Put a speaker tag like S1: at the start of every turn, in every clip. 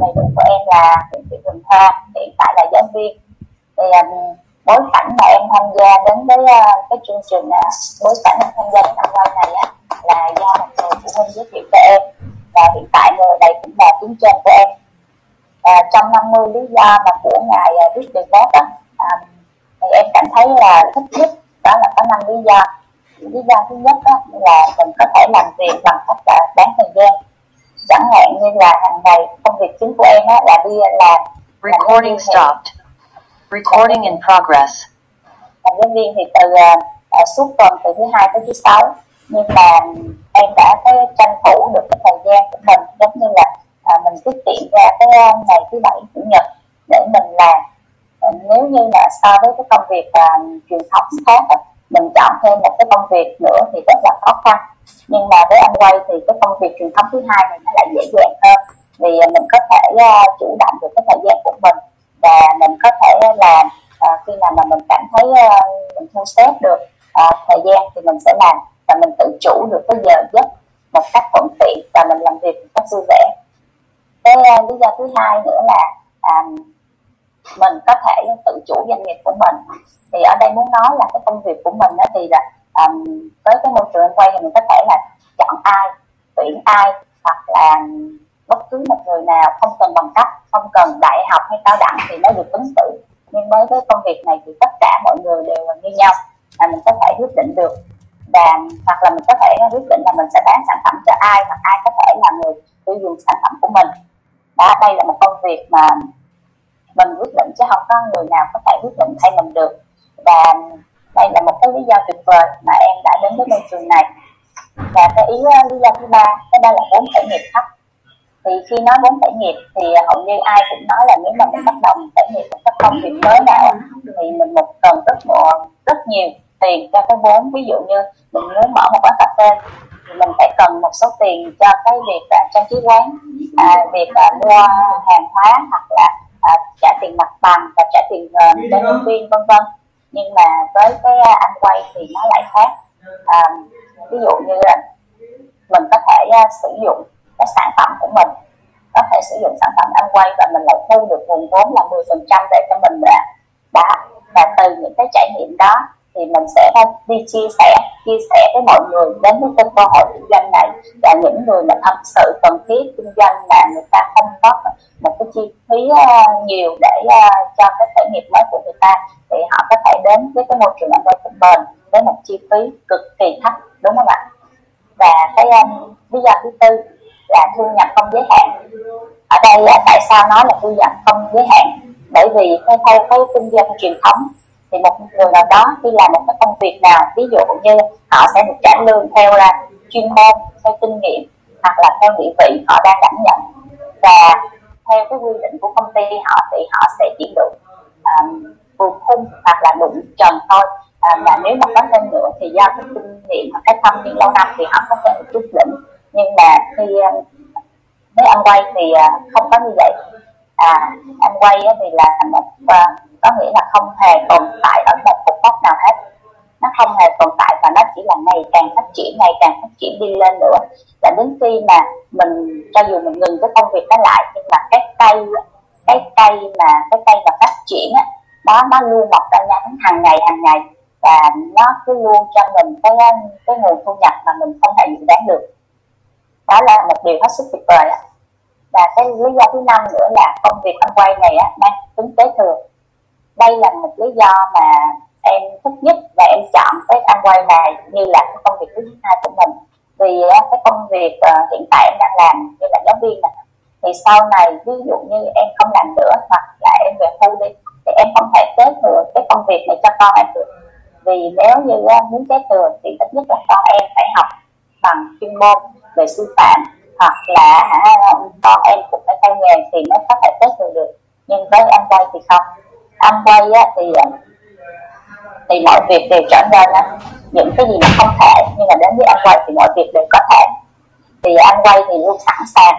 S1: đầy đủ của em là Nguyễn Thị Quỳnh Thơ hiện tại là giáo viên. Thì um, bối cảnh mà em tham gia đến với uh, cái chương trình uh, bối cảnh em tham gia đến năm quay này á là do một người phụ huynh giới thiệu cho em. Và hiện tại người này cũng là tiếng trên của em. À, trong 50 lý do mà của ngài uh, viết được đó um, thì em cảm thấy là thích nhất đó là có năm lý do. Lý do thứ nhất đó là mình có thể làm việc bằng cách là bán thời gian chẳng hạn như là hàng ngày công việc chính của em á, là đi làm
S2: Recording stopped. Recording in progress.
S1: làm giáo viên thì từ uh, suốt tuần từ thứ hai tới thứ sáu nhưng mà em đã cái tranh thủ được cái thời gian của mình giống như là uh, mình tiết kiệm ra cái uh, ngày thứ bảy chủ nhật để mình làm uh, nếu như là so với cái công việc uh, truyền thống khác mình chọn thêm một cái công việc nữa thì rất là khó khăn. Nhưng mà với anh quay thì cái công việc truyền thống thứ hai này nó lại dễ dàng hơn. Vì mình có thể uh, chủ động được cái thời gian của mình và mình có thể làm uh, khi nào mà mình cảm thấy uh, mình thu xếp được uh, thời gian thì mình sẽ làm và mình tự chủ được cái giờ giấc một cách thuận tiện và mình làm việc một cách vui vẻ. Cái uh, lý do thứ hai nữa là um, mình có thể tự chủ doanh nghiệp của mình. Thì ở đây muốn nói là cái công việc của mình đó thì là um, với cái môi trường quay thì mình có thể là chọn ai tuyển ai hoặc là bất cứ một người nào không cần bằng cấp không cần đại học hay cao đẳng thì nó được ứng xử. Nhưng với công việc này thì tất cả mọi người đều là như nhau là mình có thể quyết định được và hoặc là mình có thể quyết định là mình sẽ bán sản phẩm cho ai hoặc ai có thể là người tiêu dùng sản phẩm của mình. Đó đây là một công việc mà mình quyết định chứ không có người nào có thể quyết định thay mình được. Và đây là một cái lý do tuyệt vời mà em đã đến với môi trường này. Và cái ý ờ, lý do thứ ba cái đó là vốn khởi nghiệp thấp. Thì khi nói vốn khởi nghiệp thì hầu như ai cũng nói là nếu mà mình bắt đầu khởi nghiệp một cái công việc mới nào thì mình một cần rất một, rất nhiều tiền cho cái vốn. Ví dụ như mình muốn mở một quán cà phê thì mình phải cần một số tiền cho cái việc uh, trang trí quán à, việc uh, mua hàng hóa hoặc là uh, trả tiền mặt bằng và trả tiền uh, cho nhân viên vân vân. Nhưng mà với cái uh, anh quay thì nó lại khác. À, ví dụ như là mình có thể uh, sử dụng cái sản phẩm của mình. Có thể sử dụng sản phẩm ăn quay và mình lại thu được nguồn vốn là 10% để cho mình đã đã và từ những cái trải nghiệm đó thì mình sẽ đi chia sẻ chia sẻ với mọi người đến với kênh cơ hội kinh doanh này. Và những người mà thật sự cần thiết kinh doanh mà người ta không có một cái chi phí ờ, nhiều để ờ, cho cái khởi nghiệp mới của người ta thì họ có thể đến với cái môi trường làm việc của mình với một chi phí cực kỳ thấp đúng không ạ? Và cái um, lý do thứ tư là thu nhập không giới hạn. Ở đây là tại sao nói là thu nhập không giới hạn? Bởi vì theo theo cái kinh doanh truyền thống thì một người nào đó khi làm một cái công việc nào ví dụ như họ sẽ được trả lương theo là chuyên môn theo kinh nghiệm hoặc là theo địa vị họ đang đảm nhận. Và theo cái quy định của công ty họ thì họ sẽ chỉ được um, vượt khung hoặc là đúng trần thôi. À, và nếu mà có thêm nữa thì do cái kinh nghiệm hoặc cái thâm niên lâu năm thì họ có thể chút đỉnh nhưng mà khi à, mấy anh quay thì à, không có như vậy à anh quay thì là một à, có nghĩa là không hề tồn tại ở một cục mốc nào hết. Nó không hề tồn tại và nó chỉ là ngày càng phát triển, ngày càng phát triển đi lên nữa. Và đến khi mà mình, cho dù mình ngừng cái công việc đó lại, nhưng mà cái cây cái cây mà, cái cây mà phát triển á đó nó luôn mọc ra nhánh hàng ngày hàng ngày. Và nó cứ luôn cho mình cái cái nguồn thu nhập mà mình không thể dự đoán được. Đó là một điều hết sức tuyệt vời ạ và cái lý do thứ năm nữa là công việc ăn quay này á mang tính kế thừa. Đây là một lý do mà em thích nhất và em chọn cái ăn quay này như là cái công việc thứ hai của mình. Vì cái công việc uh, hiện tại em đang làm như là giáo viên này thì sau này ví dụ như em không làm nữa hoặc là em về hưu đi thì em không thể kế thừa cái công việc này cho con em được. Vì nếu như uh, muốn kế thừa thì ít nhất là con em phải học bằng chuyên môn về sư phạm hoặc là à, con em cũng phải theo nghề thì mới có thể kế thừa được. Nhưng với anh quay thì không. Anh quay á, thì à, thì mọi việc đều trở nên á, những cái gì mà không thể. Nhưng mà đến với anh quay thì mọi việc đều có thể. Thì anh quay thì luôn sẵn sàng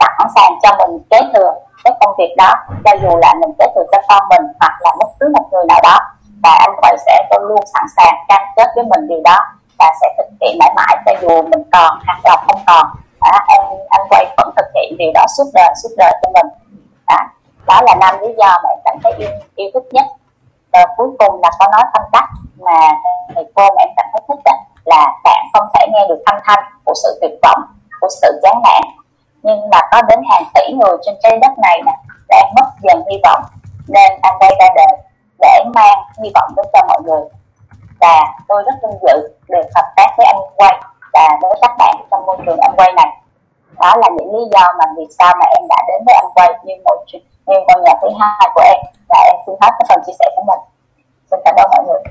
S1: sẵn sàng cho mình kế thừa cái công việc đó. Cho dù là mình kế thừa cho con mình hoặc là bất cứ một người nào đó. Và anh quay sẽ luôn sẵn sàng cam kết với mình điều đó. Và sẽ thực hiện mãi mãi cho dù mình còn hoặc là không còn anh anh quay vẫn thực hiện điều đó suốt đời suốt đời cho mình. Đó, đó là năm lý do mà em cảm thấy yêu yêu thích nhất. Và cuối cùng là có nói tâm đắc mà thầy cô mà em cảm thấy thích đó, là bạn không thể nghe được âm thanh của sự tuyệt vọng của sự chán nản. Nhưng mà có đến hàng tỷ người trên trái đất này nè đã mất dần hy vọng nên anh đây ra đời để mang hy vọng đến cho mọi người. Và tôi rất vinh dự được hợp tác với anh quay và với các bạn trong môi trường anh quay này đó là những lý do mà vì sao mà em đã đến với anh quay như một như ngôi nhà thứ hai của em. Và em xin hết cái phần chia sẻ của mình. Xin cảm ơn mọi người.